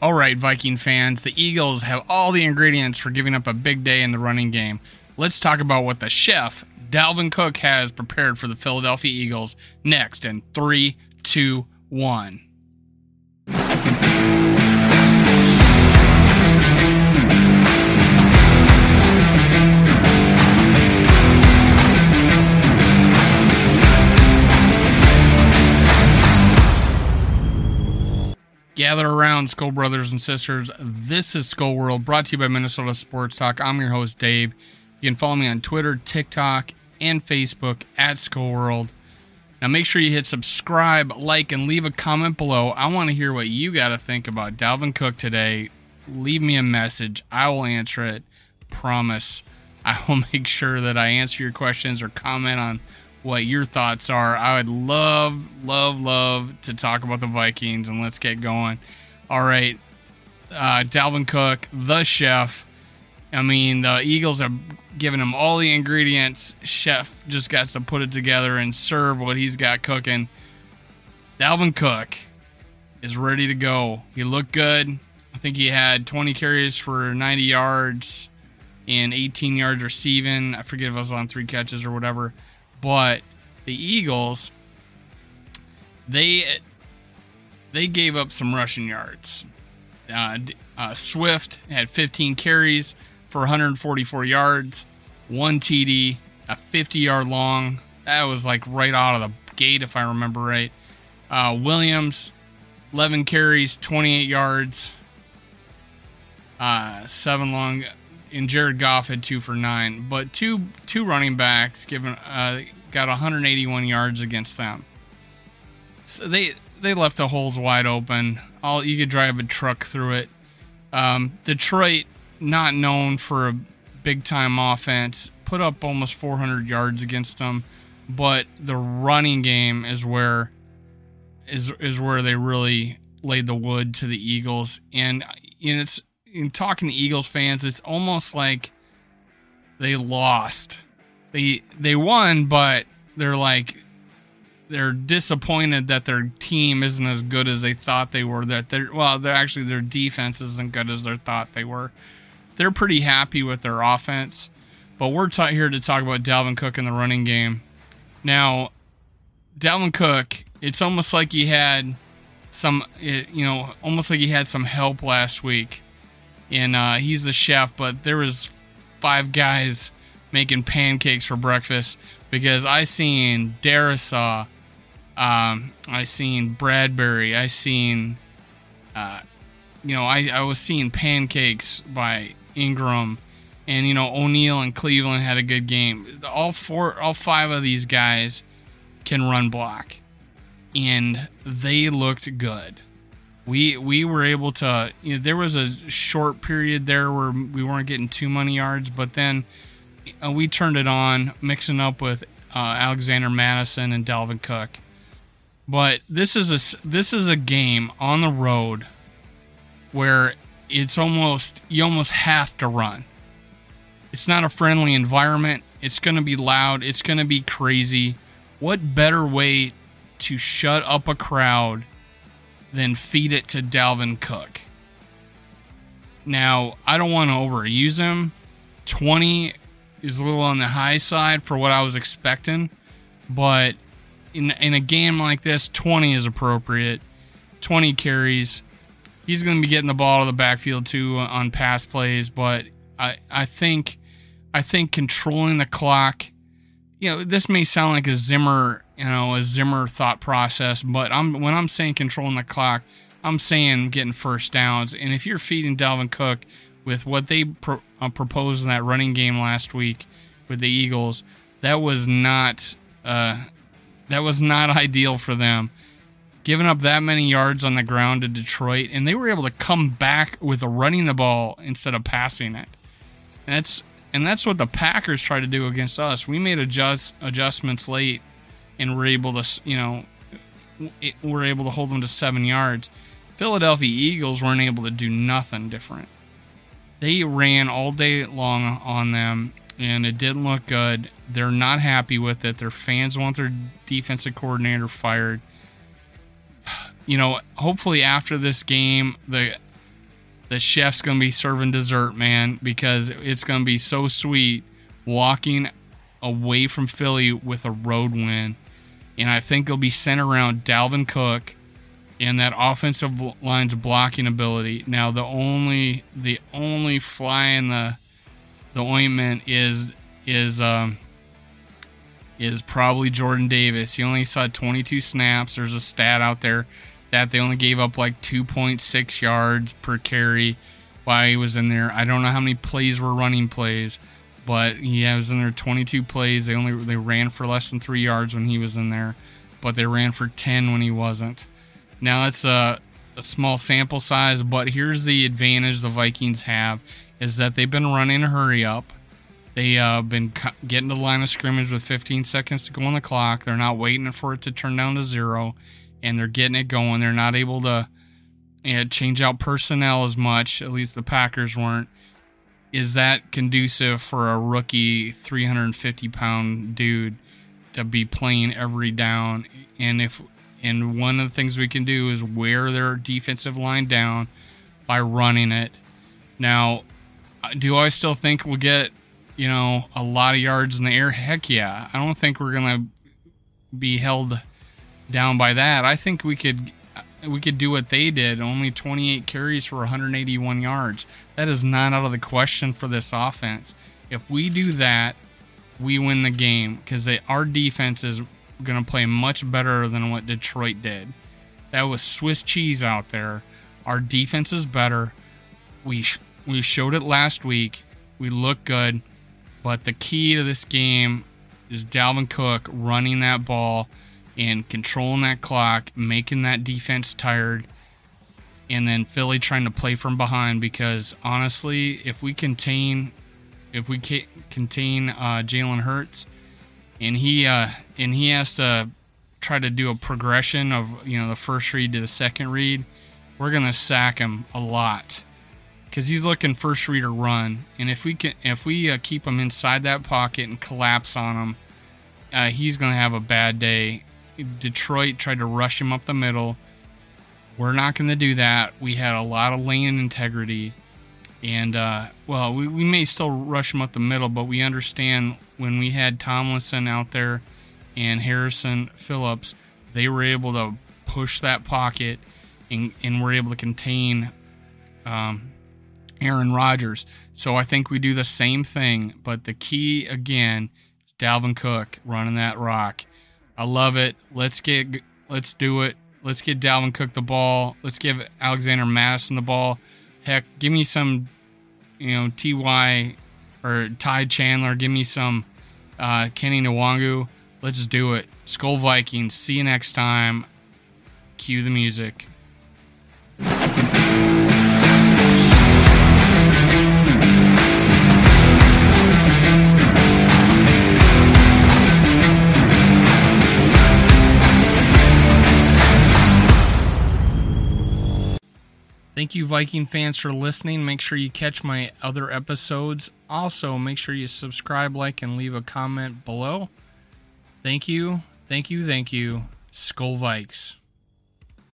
All right, Viking fans, the Eagles have all the ingredients for giving up a big day in the running game. Let's talk about what the chef, Dalvin Cook, has prepared for the Philadelphia Eagles next in 3 2 1. Around, Skol Brothers and Sisters. This is Skol World, brought to you by Minnesota Sports Talk. I'm your host, Dave. You can follow me on Twitter, TikTok, and Facebook at Skol World. Now, make sure you hit subscribe, like, and leave a comment below. I want to hear what you got to think about Dalvin Cook today. Leave me a message. I will answer it. Promise. I will make sure that I answer your questions or comment on what your thoughts are. I would love, love, love to talk about the Vikings and let's get going. All right. Uh, Dalvin Cook, the chef. I mean, the Eagles are giving him all the ingredients. Chef just got to put it together and serve what he's got cooking. Dalvin Cook is ready to go. He looked good. I think he had 20 carries for 90 yards and 18 yards receiving. I forget if it was on three catches or whatever. But the Eagles, they they gave up some rushing yards. Uh, uh, Swift had 15 carries for 144 yards, one TD, a 50 yard long. That was like right out of the gate, if I remember right. Uh, Williams, 11 carries, 28 yards, uh, seven long and Jared Goff had two for nine, but two two running backs given uh, got 181 yards against them. So they they left the holes wide open. All you could drive a truck through it. Um, Detroit, not known for a big time offense, put up almost 400 yards against them, but the running game is where is is where they really laid the wood to the Eagles, and, and it's in talking to Eagles fans, it's almost like they lost. They they won, but they're like they're disappointed that their team isn't as good as they thought they were. That they're well, they're actually their defense isn't good as they thought they were. They're pretty happy with their offense, but we're here to talk about Dalvin Cook in the running game. Now, Dalvin Cook, it's almost like he had some, you know, almost like he had some help last week and uh, he's the chef. But there was five guys making pancakes for breakfast because I seen Darrisaw, um, I seen Bradbury, I seen, uh, you know, I, I was seeing pancakes by Ingram, and you know O'Neill and Cleveland had a good game. All four, all five of these guys can run block, and they looked good. We we were able to you know there was a short period there where we weren't getting too many yards but then uh, we turned it on mixing up with uh, Alexander Mattison and Dalvin Cook but this is a this is a game on the road where it's almost you almost have to run it's not a friendly environment it's going to be loud it's going to be crazy what better way to shut up a crowd than feed it to Dalvin Cook. Now, I don't want to overuse him. 20 is a little on the high side for what I was expecting, but in in a game like this, 20 is appropriate. 20 carries. He's going to be getting the ball to the backfield too on pass plays, but I I think I think controlling the clock you know, this may sound like a Zimmer, you know, a Zimmer thought process, but I'm when I'm saying controlling the clock, I'm saying getting first downs. And if you're feeding Dalvin Cook with what they pro- uh, proposed in that running game last week with the Eagles, that was not uh, that was not ideal for them. Giving up that many yards on the ground to Detroit, and they were able to come back with running the ball instead of passing it. And that's and that's what the Packers try to do against us. We made adjust adjustments late, and we're able to, you know, we're able to hold them to seven yards. Philadelphia Eagles weren't able to do nothing different. They ran all day long on them, and it didn't look good. They're not happy with it. Their fans want their defensive coordinator fired. You know, hopefully after this game, the the chef's gonna be serving dessert, man, because it's gonna be so sweet walking away from Philly with a road win. And I think it'll be centered around Dalvin Cook and that offensive line's blocking ability. Now the only the only fly in the the ointment is is um is probably Jordan Davis. He only saw 22 snaps. There's a stat out there that they only gave up like 2.6 yards per carry while he was in there. I don't know how many plays were running plays, but he was in there 22 plays. They only they ran for less than three yards when he was in there, but they ran for 10 when he wasn't. Now that's a, a small sample size, but here's the advantage the Vikings have is that they've been running a hurry up. They have uh, been getting to the line of scrimmage with 15 seconds to go on the clock. They're not waiting for it to turn down to zero and they're getting it going. They're not able to you know, change out personnel as much. At least the Packers weren't. Is that conducive for a rookie 350 pound dude to be playing every down? And if and one of the things we can do is wear their defensive line down by running it. Now, do I still think we'll get you know a lot of yards in the air? Heck yeah! I don't think we're gonna be held down by that. I think we could uh, we could do what they did, only 28 carries for 181 yards. That is not out of the question for this offense. If we do that, we win the game because our defense is going to play much better than what Detroit did. That was Swiss cheese out there. Our defense is better. We we showed it last week. We look good, but the key to this game is Dalvin Cook running that ball and controlling that clock, making that defense tired, and then Philly trying to play from behind. Because honestly, if we contain, if we contain uh, Jalen Hurts, and he uh, and he has to try to do a progression of you know the first read to the second read, we're gonna sack him a lot because he's looking first or run, and if we can if we uh, keep him inside that pocket and collapse on him, uh, he's gonna have a bad day. Detroit tried to rush him up the middle. We're not going to do that. We had a lot of lane integrity. And, uh, well, we, we may still rush him up the middle, but we understand when we had Tomlinson out there and Harrison Phillips, they were able to push that pocket and, and were able to contain um, Aaron Rodgers. So I think we do the same thing. But the key, again, is Dalvin Cook running that rock. I love it. Let's get let's do it. Let's get Dalvin Cook the ball. Let's give Alexander Mattison the ball. Heck, give me some, you know, Ty or Ty Chandler. Give me some uh, Kene Nwangwu. Let's do it. Skol Vikings. See you next time. Cue the music. Thank you, Viking fans, for listening. Make sure you catch my other episodes. Also, make sure you subscribe, like, and leave a comment below. Thank you, thank you, thank you. Skol Vikes.